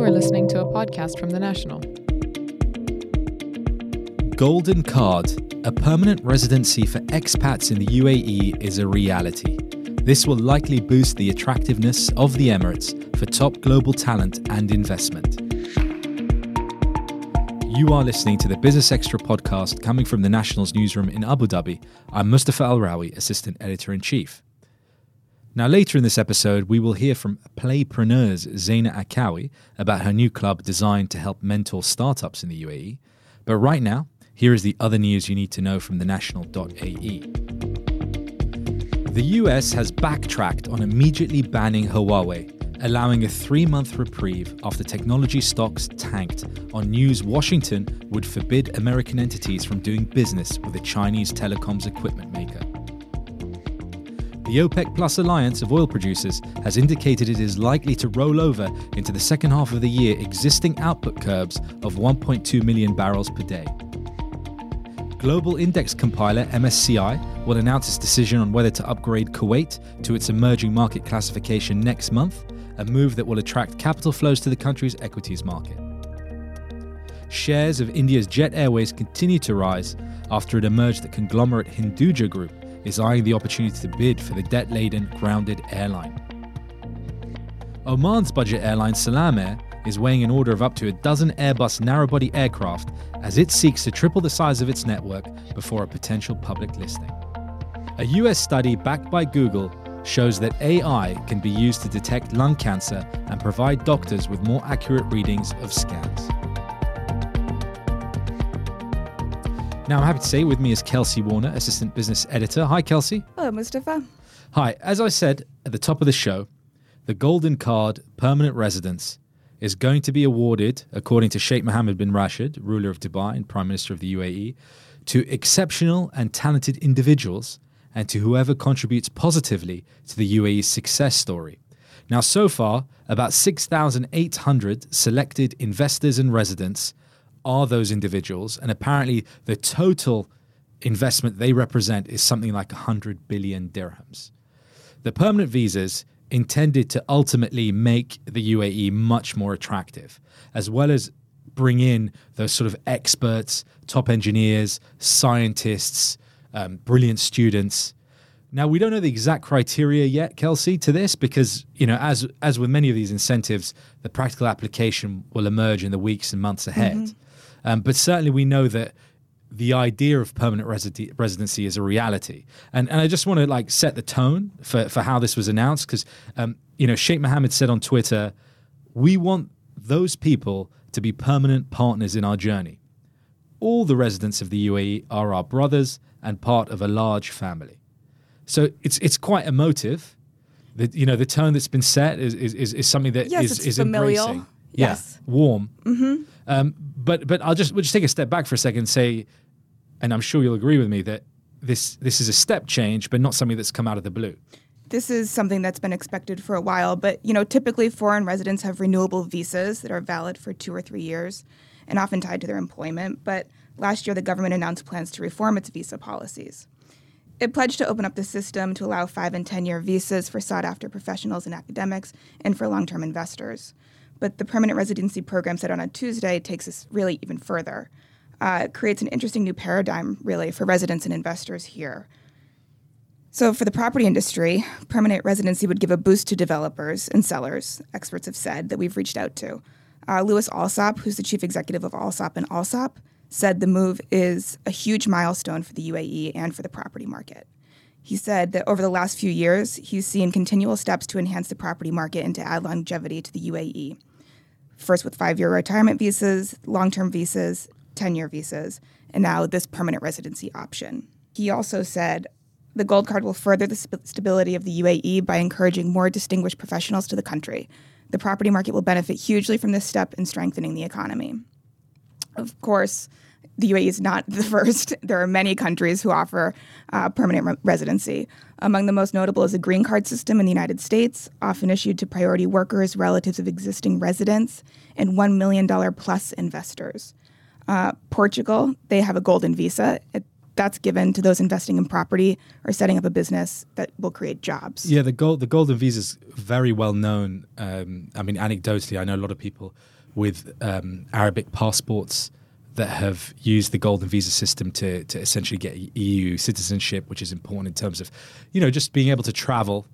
You are listening to a podcast from The National. Golden Card, a permanent residency for expats in the UAE, is a reality. This will likely boost the attractiveness of the Emirates for top global talent and investment. You are listening to the Business Extra podcast coming from the National's newsroom in Abu Dhabi. I'm Mustafa Al Rawi, Assistant Editor in Chief. Now, later in this episode, we will hear from Playpreneurs Zaina Akawi about her new club designed to help mentor startups in the UAE. But right now, here is the other news you need to know from the national.ae. The US has backtracked on immediately banning Huawei, allowing a three month reprieve after technology stocks tanked on news Washington would forbid American entities from doing business with a Chinese telecoms equipment maker. The OPEC Plus alliance of oil producers has indicated it is likely to roll over into the second half of the year existing output curbs of 1.2 million barrels per day. Global index compiler MSCI will announce its decision on whether to upgrade Kuwait to its emerging market classification next month, a move that will attract capital flows to the country's equities market. Shares of India's Jet Airways continue to rise after it emerged that conglomerate Hinduja Group is eyeing the opportunity to bid for the debt laden grounded airline. Oman's budget airline Salam Air is weighing an order of up to a dozen Airbus narrowbody aircraft as it seeks to triple the size of its network before a potential public listing. A US study backed by Google shows that AI can be used to detect lung cancer and provide doctors with more accurate readings of scans. Now, I'm happy to say with me is Kelsey Warner, Assistant Business Editor. Hi, Kelsey. Hello, Mustafa. Hi. As I said at the top of the show, the Golden Card permanent residence is going to be awarded, according to Sheikh Mohammed bin Rashid, ruler of Dubai and Prime Minister of the UAE, to exceptional and talented individuals and to whoever contributes positively to the UAE's success story. Now, so far, about 6,800 selected investors and residents are those individuals. And apparently, the total investment they represent is something like 100 billion dirhams. The permanent visas intended to ultimately make the UAE much more attractive, as well as bring in those sort of experts, top engineers, scientists, um, brilliant students. Now we don't know the exact criteria yet, Kelsey, to this because you know, as as with many of these incentives, the practical application will emerge in the weeks and months ahead. Mm-hmm. Um, but certainly we know that the idea of permanent resi- residency is a reality. And and I just want to like set the tone for, for how this was announced because um, you know Sheikh Mohammed said on Twitter, we want those people to be permanent partners in our journey. All the residents of the UAE are our brothers and part of a large family. So it's it's quite emotive. The, you know the tone that's been set is is, is, is something that yes, is it's is familial. embracing. Yes. Yeah, warm. Mm-hmm. Um, but but I'll just we'll just take a step back for a second and say, and I'm sure you'll agree with me that this this is a step change, but not something that's come out of the blue. This is something that's been expected for a while, but you know, typically foreign residents have renewable visas that are valid for two or three years, and often tied to their employment. But last year, the government announced plans to reform its visa policies. It pledged to open up the system to allow five and 10 year visas for sought after professionals and academics and for long term investors. But the permanent residency program set on a Tuesday takes us really even further. Uh, it creates an interesting new paradigm, really, for residents and investors here. So, for the property industry, permanent residency would give a boost to developers and sellers, experts have said, that we've reached out to. Uh, Lewis Allsopp, who's the chief executive of Allsopp and Allsopp, said the move is a huge milestone for the UAE and for the property market. He said that over the last few years, he's seen continual steps to enhance the property market and to add longevity to the UAE first with five year retirement visas, long term visas, 10 year visas, and now this permanent residency option. He also said the gold card will further the st- stability of the UAE by encouraging more distinguished professionals to the country. The property market will benefit hugely from this step in strengthening the economy. Of course, the UAE is not the first. There are many countries who offer uh, permanent re- residency. Among the most notable is a green card system in the United States, often issued to priority workers, relatives of existing residents, and $1 million plus investors. Uh, Portugal, they have a golden visa. It, that's given to those investing in property or setting up a business that will create jobs. Yeah, the gold the golden visa is very well known. Um, I mean, anecdotally, I know a lot of people with um, Arabic passports that have used the golden visa system to to essentially get EU citizenship, which is important in terms of, you know, just being able to travel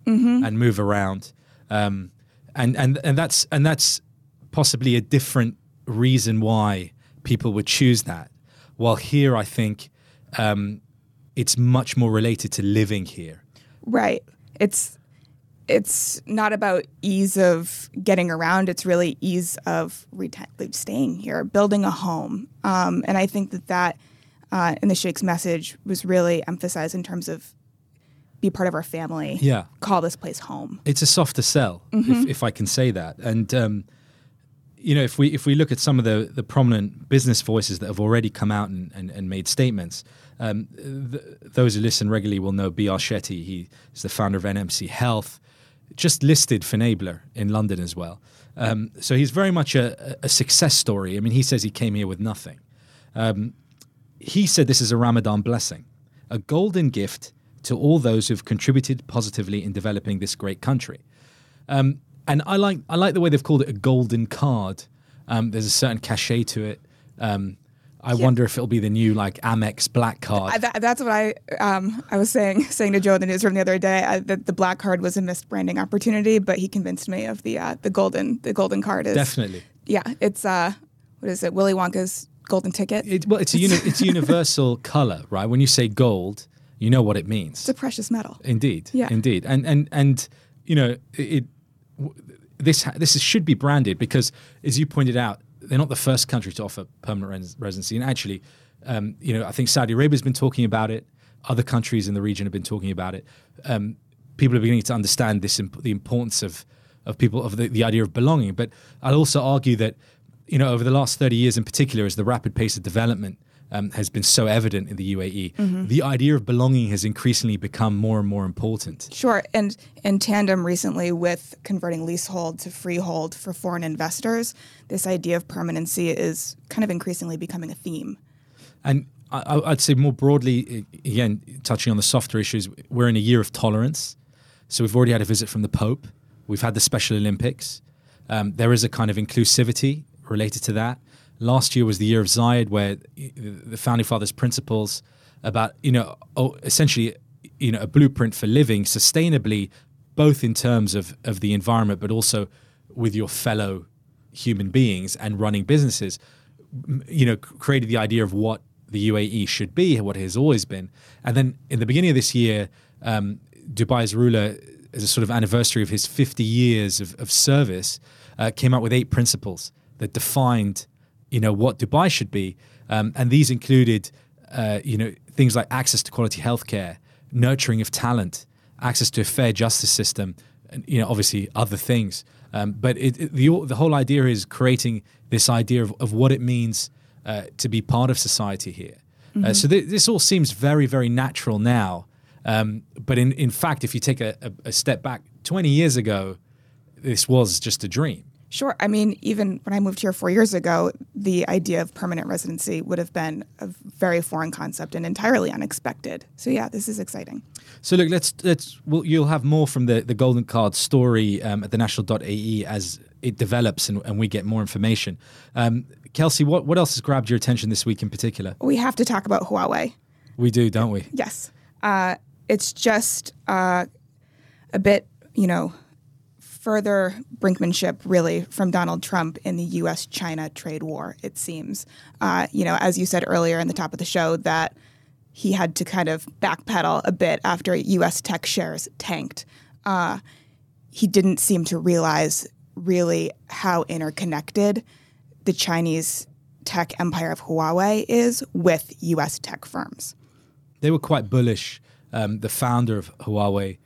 and move around, um, and and and that's and that's possibly a different reason why people would choose that. While here, I think um, it's much more related to living here. Right. It's it's not about ease of getting around. It's really ease of reten- staying here, building a home. Um, and I think that that uh, in the Sheikh's message was really emphasized in terms of be part of our family. Yeah. Call this place home. it's a softer sell, if, if I can say that. And um, you know, if we if we look at some of the the prominent business voices that have already come out and, and, and made statements, um, th- those who listen regularly will know B.R. Shetty. He is the founder of NMC Health, just listed Finablr in London as well. Um, so he's very much a, a success story. I mean, he says he came here with nothing. Um, he said this is a Ramadan blessing, a golden gift to all those who've contributed positively in developing this great country. Um, and I like I like the way they've called it a golden card. Um, there's a certain cachet to it. I wonder if it'll be the new like Amex Black Card. I, that, that's what I um, I was saying saying to Joe in the newsroom the other day I, that the black card was a missed branding opportunity, but he convinced me of the uh, the golden the golden card is Definitely. yeah it's uh what is it Willy Wonka's golden ticket. It, well, it's a uni- it's a universal color, right? When you say gold, you know what it means. It's a precious metal. Indeed. Yeah. Indeed. And and and you know it. w- This this is, should be branded because, as you pointed out, they're not the first country to offer permanent res- residency. And actually, um, you know, I think Saudi Arabia's been talking about it. Other countries in the region have been talking about it. Um, people are beginning to understand this imp- the importance of of people of the, the idea of belonging. But I'll also argue that you know over the last thirty years in particular, as the rapid pace of development um, has been so evident in the UAE, the idea of belonging has increasingly become more and more important. Sure, and in tandem recently with converting leasehold to freehold for foreign investors, this idea of permanency is kind of increasingly becoming a theme. And I, I- I'd say more broadly, again, touching on the softer issues, we're in a year of tolerance. So we've already had a visit from the Pope. We've had the Special Olympics. Um, there is a kind of inclusivity related to that. Last year was the year of Zayed, where the founding fathers' principles about, you know, essentially, you know, a blueprint for living sustainably, both in terms of, of the environment, but also with your fellow human beings and running businesses you know, created the idea of what the UAE should be, what it has always been. And then in the beginning of this year, um, Dubai's ruler, as a sort of anniversary of his 50 years of, of service, uh, came out with eight principles that defined, you know, what Dubai should be. Um, and these included, uh, you know, things like access to quality healthcare, nurturing of talent, access to a fair justice system, and you know, obviously other things. Um, but it, it- the the whole idea is creating this idea of, of what it means uh, to be part of society here. Uh, so th- this all seems very very natural now. Um, but in, in fact, if you take a, a, a step back, 20 years ago, this was just a dream. Sure. I mean, even when I moved here four years ago, the idea of permanent residency would have been a very foreign concept and entirely unexpected. So yeah, this is exciting. So look, let's let's well, you'll have more from the the golden card story um, at the national.ae as it develops and, and we get more information. Um, Kelsey, what what else has grabbed your attention this week in particular? We have to talk about Huawei. We do, don't we? Yes. Uh, it's just uh, a bit, you know, further brinkmanship, really, from Donald Trump in the U.S. China trade war, it seems. Uh, you know, as you said earlier in the top of the show, that he had to kind of backpedal a bit after U.S. tech shares tanked. Uh, he didn't seem to realize really how interconnected the Chinese tech empire of Huawei is with U.S. tech firms. They were quite bullish. Um, the founder of Huawei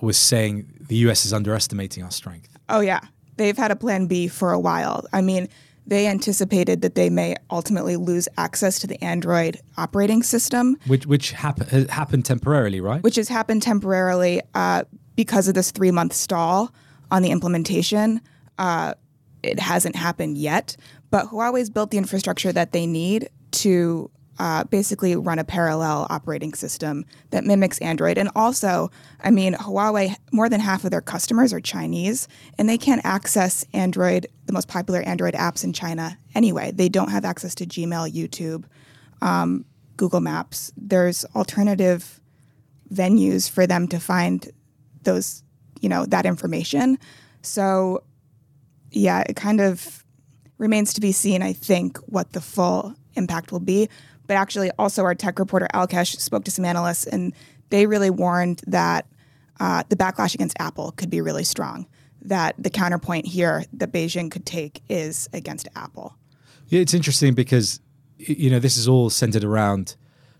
was saying the US is underestimating our strength. Oh yeah, they've had a plan B for a while. I mean, they anticipated that they may ultimately lose access to the Android operating system, Which which happen, has happened temporarily, right? which has happened temporarily uh, because of this three month stall on the implementation. Uh, it hasn't happened yet, but Huawei's built the infrastructure that they need to uh, basically run a parallel operating system that mimics Android. And also, I mean, Huawei, more than half of their customers are Chinese, and they can't access Android, the most popular Android apps in China anyway. They don't have access to Gmail, YouTube, um, Google Maps. There's alternative venues for them to find those, you know, that information. So, yeah, it kind of remains to be seen, I think, what the full impact will be. But actually, also our tech reporter Alkesh spoke to some analysts, and they really warned that uh, the backlash against Apple could be really strong. That the counterpoint here that Beijing could take is against Apple. Yeah, it's interesting because you know this is all centered around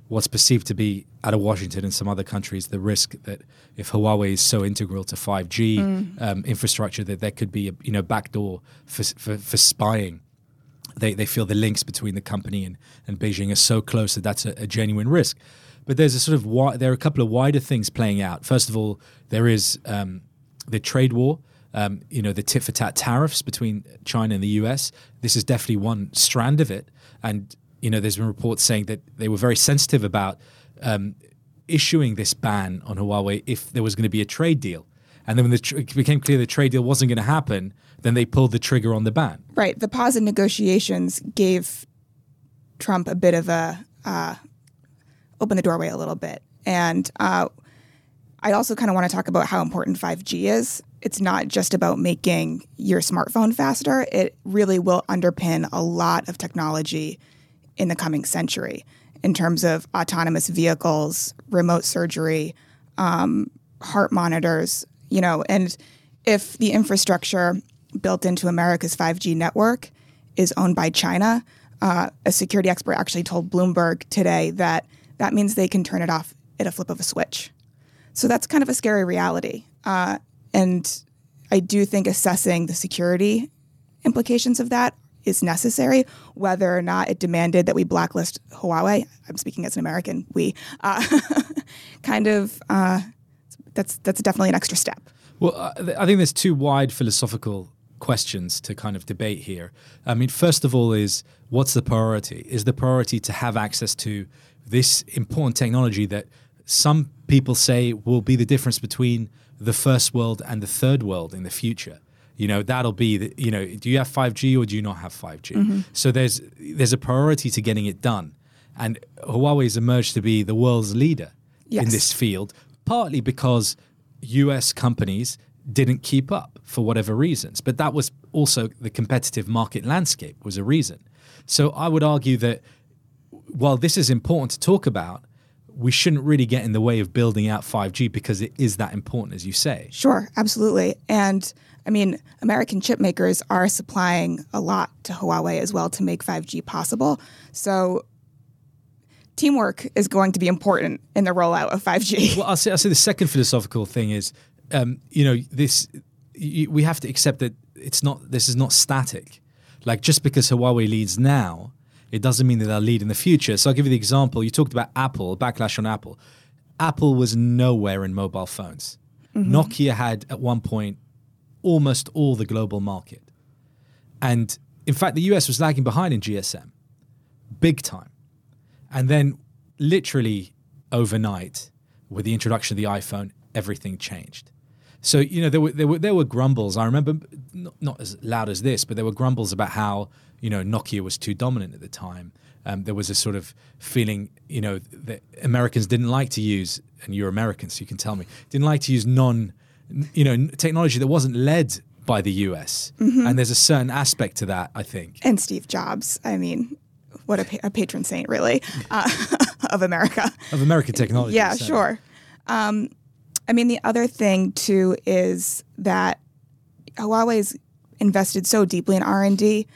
what's perceived to be out of Washington and some other countries the risk that if Huawei is so integral to 5G mm. um, infrastructure that there could be a you know backdoor for, for, for spying they, they feel the links between the company and, and Beijing are so close that that's a, a genuine risk. But there's a sort of wi- there are a couple of wider things playing out. First of all, there is um, the trade war. Um, you know the tit for tat tariffs between China and the U.S. This is definitely one strand of it, and you know there's been reports saying that they were very sensitive about um, issuing this ban on Huawei if there was going to be a trade deal. And then when tr- it became clear the trade deal wasn't going to happen, then they pulled the trigger on the ban. Right. The pause in negotiations gave Trump a bit of a uh, open the doorway a little bit. And uh, I also kind of want to talk about how important 5G is. It's not just about making your smartphone faster, it really will underpin a lot of technology in the coming century in terms of autonomous vehicles, remote surgery, um, heart monitors, you know, and if the infrastructure built into America's 5G network is owned by China, uh, a security expert actually told Bloomberg today that that means they can turn it off at a flip of a switch. So that's kind of a scary reality. Uh, and I do think assessing the security implications of that is necessary, whether or not it demanded that we blacklist Huawei. I'm speaking as an American. We uh, kind of uh, that's that's definitely an extra step. Well, I think there's two wide philosophical questions to kind of debate here. I mean, first of all, is what's the priority? Is the priority to have access to this important technology that some people say will be the difference between the first world and the third world in the future? You know, that'll be the, you know, do you have 5G or do you not have 5G? Mm-hmm. So there's there's a priority to getting it done. And Huawei has emerged to be the world's leader yes. in this field, partly because US companies didn't keep up for whatever reasons. But that was also the competitive market landscape was a reason. So I would argue that while this is important to talk about, we shouldn't really get in the way of building out 5G because it is that important, as you say. Sure, absolutely. And I mean, American chip makers are supplying a lot to Huawei as well to make 5G possible. So teamwork is going to be important in the rollout of 5G. Well, I'll say, I'll say the second philosophical thing is, um, you know, this you, we have to accept that it's not. This is not static. Like just because Huawei leads now, it doesn't mean that they'll lead in the future. So I'll give you the example. You talked about Apple, backlash on Apple. Apple was nowhere in mobile phones. Mm-hmm. Nokia had at one point almost all the global market. And in fact, the US was lagging behind in GSM, big time. And then, literally overnight, with the introduction of the iPhone, everything changed. So you know there were there were there were grumbles. I remember not, not as loud as this, but there were grumbles about how you know Nokia was too dominant at the time. Um, there was a sort of feeling, you know, that Americans didn't like to use, and you're Americans, so you can tell me, didn't like to use non, you know, technology that wasn't led by the US. Mm-hmm. And there's a certain aspect to that, I think. And Steve Jobs. I mean, what a, pa- a patron saint, really, uh, of America. Of American technology. Yeah, so. sure. Um, I mean, the other thing too is that Huawei's invested so deeply in R and D.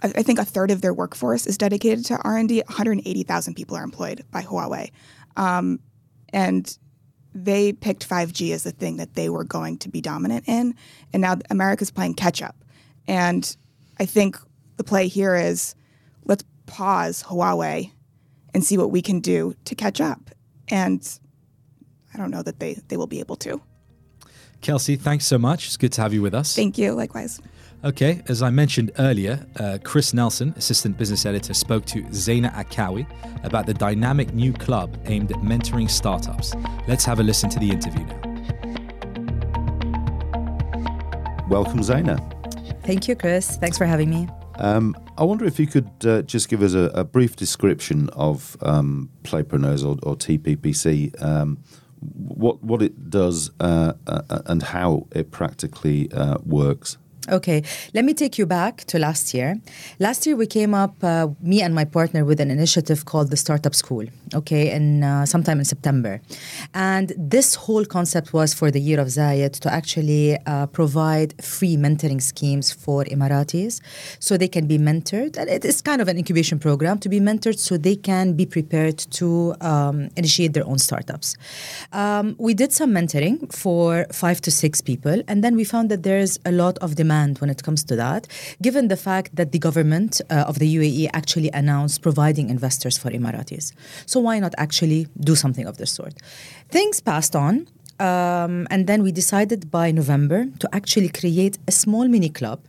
I think a third of their workforce is dedicated to R and D. 180,000 people are employed by Huawei, um, and they picked 5G as the thing that they were going to be dominant in. And now America's playing catch up. And I think the play here is pause Huawei and see what we can do to catch up. And I don't know that they, they will be able to. Kelsey, thanks so much. It's good to have you with us. Thank you. Likewise. Okay, as I mentioned earlier, uh, Chris Nelson, assistant business editor, spoke to Zaina Akawi about the dynamic new club aimed at mentoring startups. Let's have a listen to the interview now. Welcome, Zaina. Thank you, Chris. Thanks for having me. Um, I wonder if you could uh, just give us a, a brief description of um, Playpreneurs or, or TPPC, um, what what it does uh, uh, and how it practically uh, works. Okay, let me take you back to last year. Last year, we came up, uh, me and my partner, with an initiative called the Startup School, okay, in uh, sometime in September. And this whole concept was for the year of Zayed to actually uh, provide free mentoring schemes for Emiratis so they can be mentored. And it is kind of an incubation program to be mentored so they can be prepared to um, initiate their own startups. Um, we did some mentoring for five to six people, and then we found that there's a lot of demand demand when it comes to that, given the fact that the government uh, of the UAE actually announced providing investors for Emiratis. So why not actually do something of this sort? Things passed on. Um, and then we decided by November to actually create a small mini club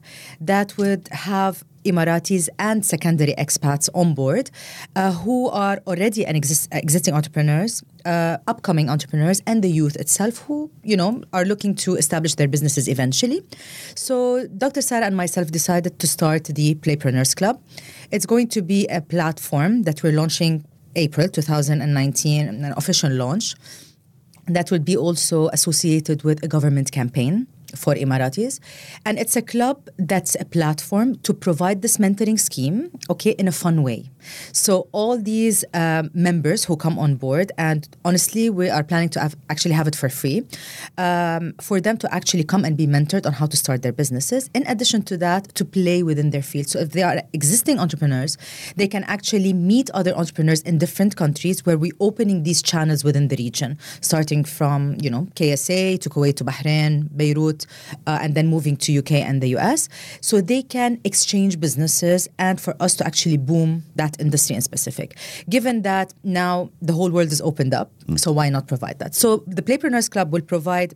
that would have Emiratis and secondary expats on board uh, who are already an exist- existing entrepreneurs, uh, upcoming entrepreneurs, and the youth itself who, you know, are looking to establish their businesses eventually. So Dr. Sarah and myself decided to start the Playpreneurs Club. It's going to be a platform that we're launching April 2019, an official launch that will be also associated with a government campaign for Emiratis. And it's a club that's a platform to provide this mentoring scheme, okay, in a fun way. So all these um, members who come on board, and honestly, we are planning to have, actually have it for free, um, for them to actually come and be mentored on how to start their businesses. In addition to that, to play within their field. So if they are existing entrepreneurs, they can actually meet other entrepreneurs in different countries where we're opening these channels within the region, starting from you know KSA to Kuwait to Bahrain, Beirut, uh, and then moving to UK and the US. So they can exchange businesses, and for us to actually boom that industry in specific. Given that now the whole world is opened up, mm. so why not provide that? So the Playpreneurs Club will provide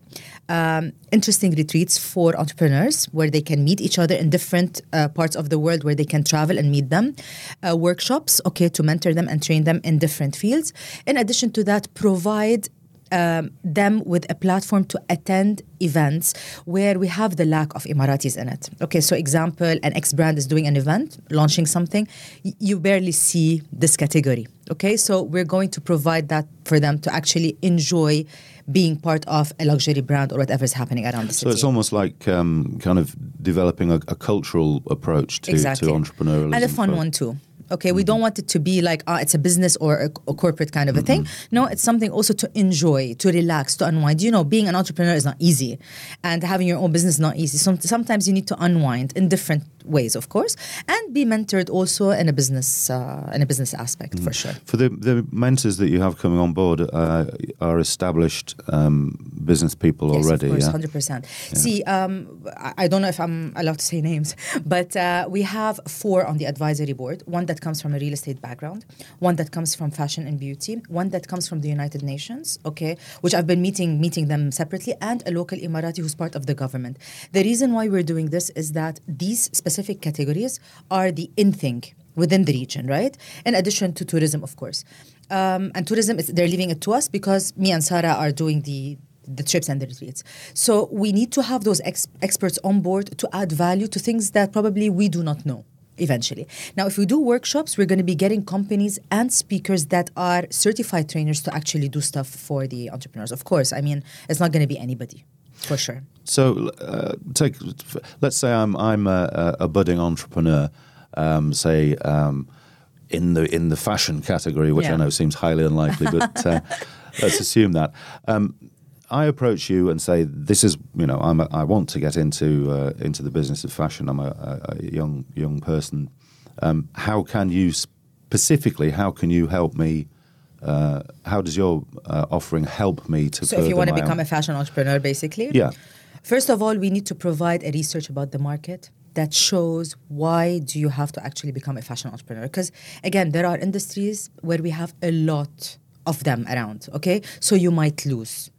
um, interesting retreats for entrepreneurs where they can meet each other in different uh, parts of the world where they can travel and meet them. Uh, workshops, okay, to mentor them and train them in different fields. In addition to that, provide um, them with a platform to attend events where we have the lack of Emiratis in it. Okay, so example, an X brand is doing an event, launching something, y- you barely see this category. Okay, so we're going to provide that for them to actually enjoy being part of a luxury brand or whatever is happening around the city. So it's almost like um, kind of developing a, a cultural approach to, exactly. to entrepreneurialism. And a fun one too. Okay, we don't want it to be like uh, it's a business or a, a corporate kind of a thing. No, it's something also to enjoy, to relax, to unwind. You know, being an entrepreneur is not easy, and having your own business is not easy. So, sometimes you need to unwind in different ways, of course, and be mentored also in a business uh, in a business aspect mm. for sure. For the the mentors that you have coming on board uh, are established um, business people yes, already. Of course, yeah, hundred percent. See, um, I, don't know if I'm allowed to say names, but uh, we have four on the advisory board. One that comes from a real estate background, one that comes from fashion and beauty, one that comes from the United Nations. Okay, which I've been meeting meeting them separately, and a local Emirati who's part of the government. The reason why we're doing this is that these specific categories are the in thing within the region, right? In addition to tourism, of course. Um, and tourism, is, they're leaving it to us because me and Sarah are doing the the trips and the retreats. So we need to have those ex- experts on board to add value to things that probably we do not know eventually. Now, if we do workshops, we're going to be getting companies and speakers that are certified trainers to actually do stuff for the entrepreneurs. Of course, I mean, it's not going to be anybody for sure. So, uh, take let's say I'm I'm a, a budding entrepreneur, um, say um, in the in the fashion category, which yeah. I know seems highly unlikely, but uh, let's assume that. Um, I approach you and say, "This is, you know, I'm a, I want to get into uh, into the business of fashion. I'm a, a young young person. Um, how can you specifically? How can you help me uh, how does your uh, offering help me to? So, if you want to become own? a fashion entrepreneur, basically, yeah. First of all, we need to provide a research about the market that shows why do you have to actually become a fashion entrepreneur because again there are industries where we have a lot of them around okay so you might lose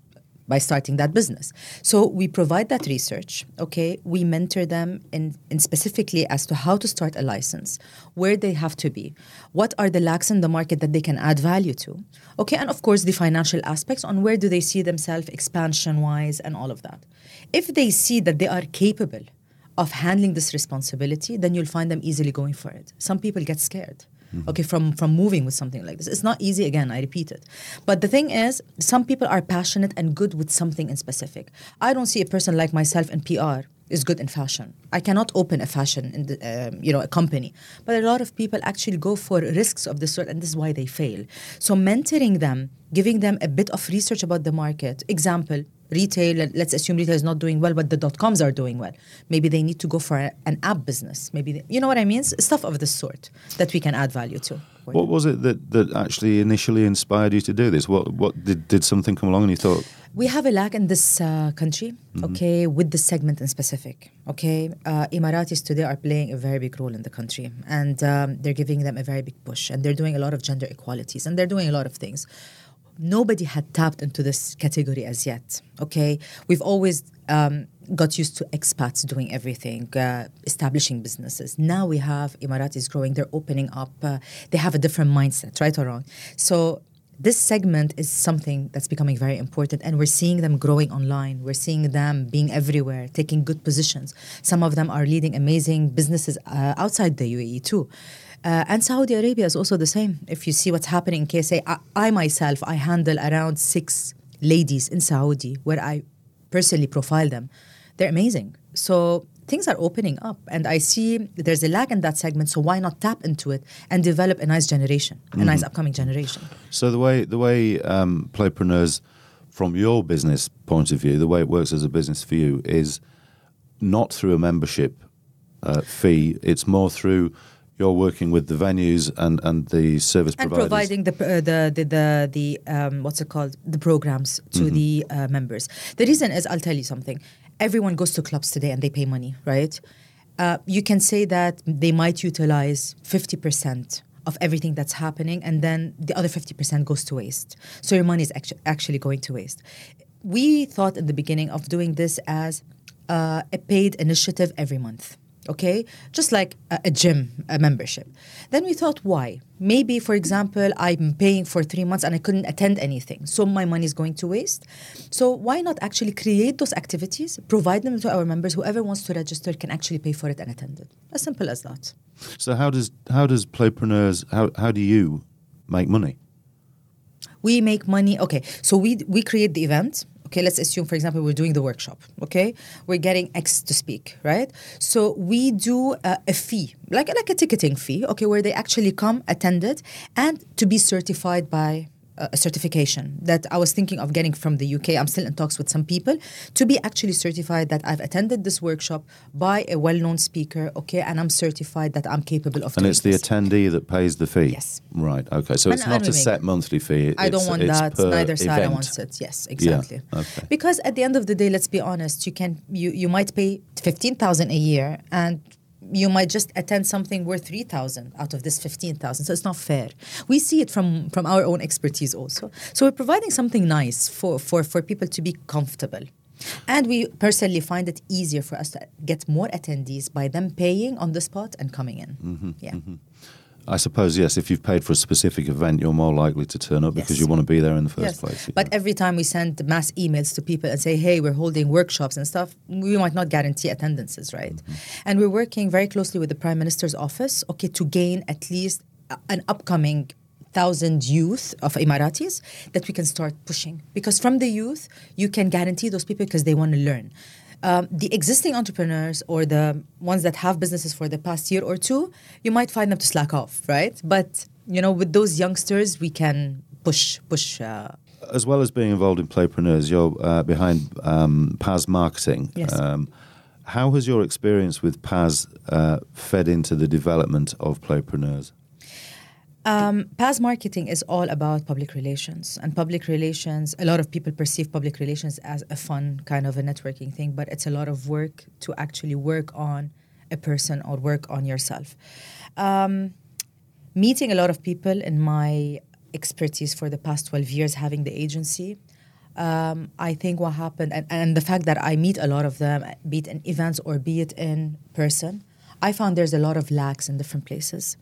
by starting that business. So we provide that research, okay? We mentor them in, in specifically as to how to start a license, where they have to be, what are the lacks in the market that they can add value to, okay? And of course, the financial aspects on where do they see themselves expansion wise and all of that. If they see that they are capable of handling this responsibility, then you'll find them easily going for it. Some people get scared mm-hmm. okay, from, from moving with something like this. It's not easy, again, I repeat it. But the thing is, some people are passionate and good with something in specific. I don't see a person like myself in PR is good in fashion. I cannot open a fashion in the, um, you know a company, but a lot of people actually go for risks of this sort, and this is why they fail. So mentoring them, giving them a bit of research about the market. Example: retail, let's assume retail is not doing well, but the dot coms are doing well. Maybe they need to go for a, an app business. Maybe, they, you know what I mean? Stuff of this sort that we can add value to. What was it that, that actually initially inspired you to do this? What what did, did something come along and you thought? We have a lack in this uh, country, mm-hmm. okay, with this segment in specific. Okay, uh, Emiratis today are playing a very big role in the country, and um, they're giving them a very big push, and they're doing a lot of gender equalities, and they're doing a lot of things nobody had tapped into this category as yet. Okay, we've always um, got used to expats doing everything, uh, establishing businesses. Now we have Emiratis growing; they're opening up. Uh, they have a different mindset, right or wrong. So this segment is something that's becoming very important and we're seeing them growing online we're seeing them being everywhere taking good positions some of them are leading amazing businesses uh, outside the uae too uh, and Saudi Arabia is also the same. If you see what's happening in KSA, I, I myself, I handle around six ladies in Saudi where I personally profile them. They're amazing. So things are opening up and I see there's a lag in that segment, so why not tap into it and develop a nice generation, a mm-hmm. nice upcoming generation. So the way the way um, playpreneurs from your business point of view, the way it works as a business for you is not through a membership uh, fee, it's more through you're working with the venues and, and the service and providers. providing the uh, the the the, the um, what's it called the programs to mm-hmm. the uh, members. The reason is I'll tell you something. Everyone goes to clubs today and they pay money, right? Uh, you can say that they might utilize fifty percent of everything that's happening, and then the other fifty percent goes to waste. So your money is actu- actually going to waste. We thought in the beginning of doing this as uh, a paid initiative every month okay? Just like a, a, gym a membership. Then we thought why? Maybe for example i'm paying for three months and i couldn't attend anything so my money is going to waste. So why not actually create those activities provide them to our members? Whoever wants to register can actually pay for it and attend it. As simple as that. So how does how does playpreneurs how, how do you make money? We make money okay so we we create the event okay let's assume for example we're doing the workshop okay? We're getting x to speak right? So we do a, a fee like like a ticketing fee okay where they actually come attend it and to be certified by Uh, a certification that I was thinking of getting from the UK. I'm still in talks with some people to be actually certified that I've attended this workshop by a well-known speaker, okay, and I'm certified that I'm capable of. And it's the this. attendee that pays the fee. Yes. Right. Okay. So it's not a set monthly fee. I don't want that. Neither side event. wants it. Yes, exactly. Yeah. Okay. Because at the end of the day, let's be honest. You can you you might pay fifteen thousand a year and you might just attend something worth 3000 out of this 15000 so it's not fair. We see it from from our own expertise also. So we're providing something nice for for for people to be comfortable. And we personally find it easier for us to get more attendees by them paying on the spot and coming in. Mm-hmm, yeah. Mm-hmm. I suppose yes. If you've paid for a specific event, you're more likely to turn up yes. because you want to be there in the first yes. place. But know. every time we send mass emails to people and say, "Hey, we're holding workshops and stuff," we might not guarantee attendances, right? Mm-hmm. And we're working very closely with the Prime Minister's office, okay, to gain at least an upcoming thousand youth of Emiratis that we can start pushing because from the youth you can guarantee those people because they want to learn um, the existing entrepreneurs or the ones that have businesses for the past year or two, you might find them to slack off, right? But you know, with those youngsters, we can push push. Uh, as well as being involved in Playpreneurs, you're uh, behind um, Paz Marketing. Yes. Um, how has your experience with Paz uh, fed into the development of Playpreneurs? Um, Paz marketing is all about public relations. And public relations, a lot of people perceive public relations as a fun kind of a networking thing, but it's a lot of work to actually work on a person or work on yourself. Um, meeting a lot of people in my expertise for the past 12 years, having the agency, um, I think what happened, and, and the fact that I meet a lot of them, be it in events or be it in person, I found there's a lot of lacks in different places.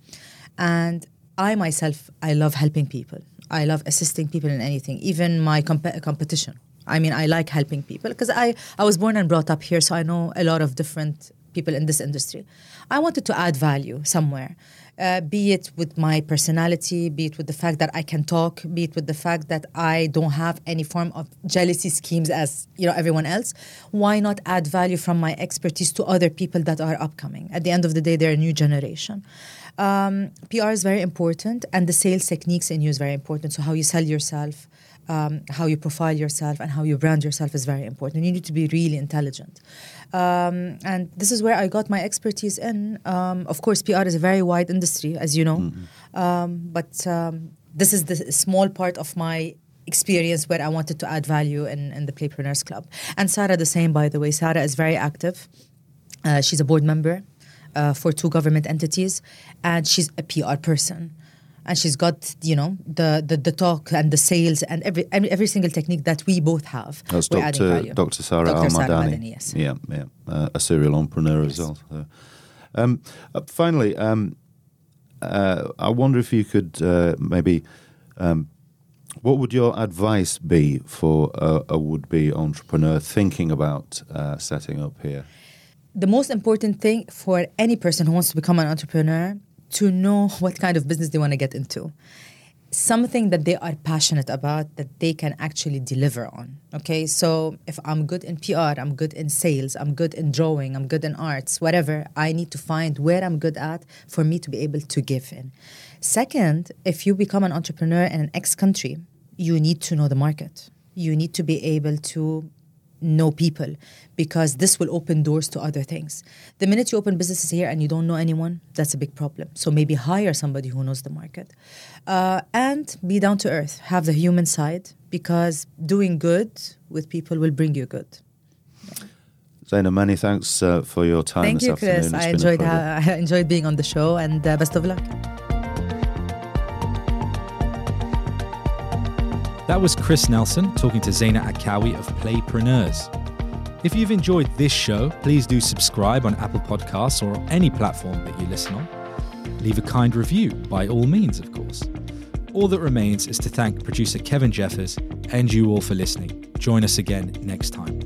And I myself, I love helping people. I love assisting people in anything, even my comp- competition. I mean, I like helping people because I, I was born and brought up here, so I know a lot of different people in this industry. I wanted to add value somewhere uh, be it with my personality, be it with the fact that I can talk, be it with the fact that I don't have any form of jealousy schemes as you know everyone else. Why not add value from my expertise to other people that are upcoming? At the end of the day, they're a new generation. Um, PR is very important, and the sales techniques in you is very important. So how you sell yourself, um, how you profile yourself and how you brand yourself is very important. You need to be really intelligent. Um, and this is where I got my expertise in. Um, of course, PR is a very wide industry, as you know. Mm-hmm. Um, but um, this is the small part of my experience where I wanted to add value in, in the Playpreneurs Club. And Sarah, the same, by the way. Sarah is very active. Uh, she's a board member uh, for two government entities, and she's a PR person and she's got you know the, the, the talk and the sales and every every single technique that we both have. That's Dr. Dr. Sarah Al Madani. Yes. Yeah, yeah, uh, a serial entrepreneur yes. as well. So. Um, uh, finally, um, uh, I wonder if you could uh, maybe. Um, what would your advice be for a, a would-be entrepreneur thinking about uh, setting up here? The most important thing for any person who wants to become an entrepreneur to know what kind of business they want to get into something that they are passionate about that they can actually deliver on. Okay, so if I'm good in PR, I'm good in sales, I'm good in drawing, I'm good in arts, whatever, I need to find where I'm good at for me to be able to give in. Second, if you become an entrepreneur in an X country, you need to know the market. You need to be able to know people because this will open doors to other things. The minute you open businesses here and you don't know anyone, that's a big problem. So maybe hire somebody who knows the market. Uh, and be down to earth, have the human side because doing good with people will bring you good. Zaina, many thanks uh, for your time Thank this you, afternoon. Chris. I enjoyed, I enjoyed being on the show and uh, best of luck. That was Chris Nelson talking to Zaina Akawi of Playpreneurs. If you've enjoyed this show, please do subscribe on Apple Podcasts or any platform that you listen on. Leave a kind review, by all means, of course. All that remains is to thank producer Kevin Jeffers and you all for listening. Join us again next time.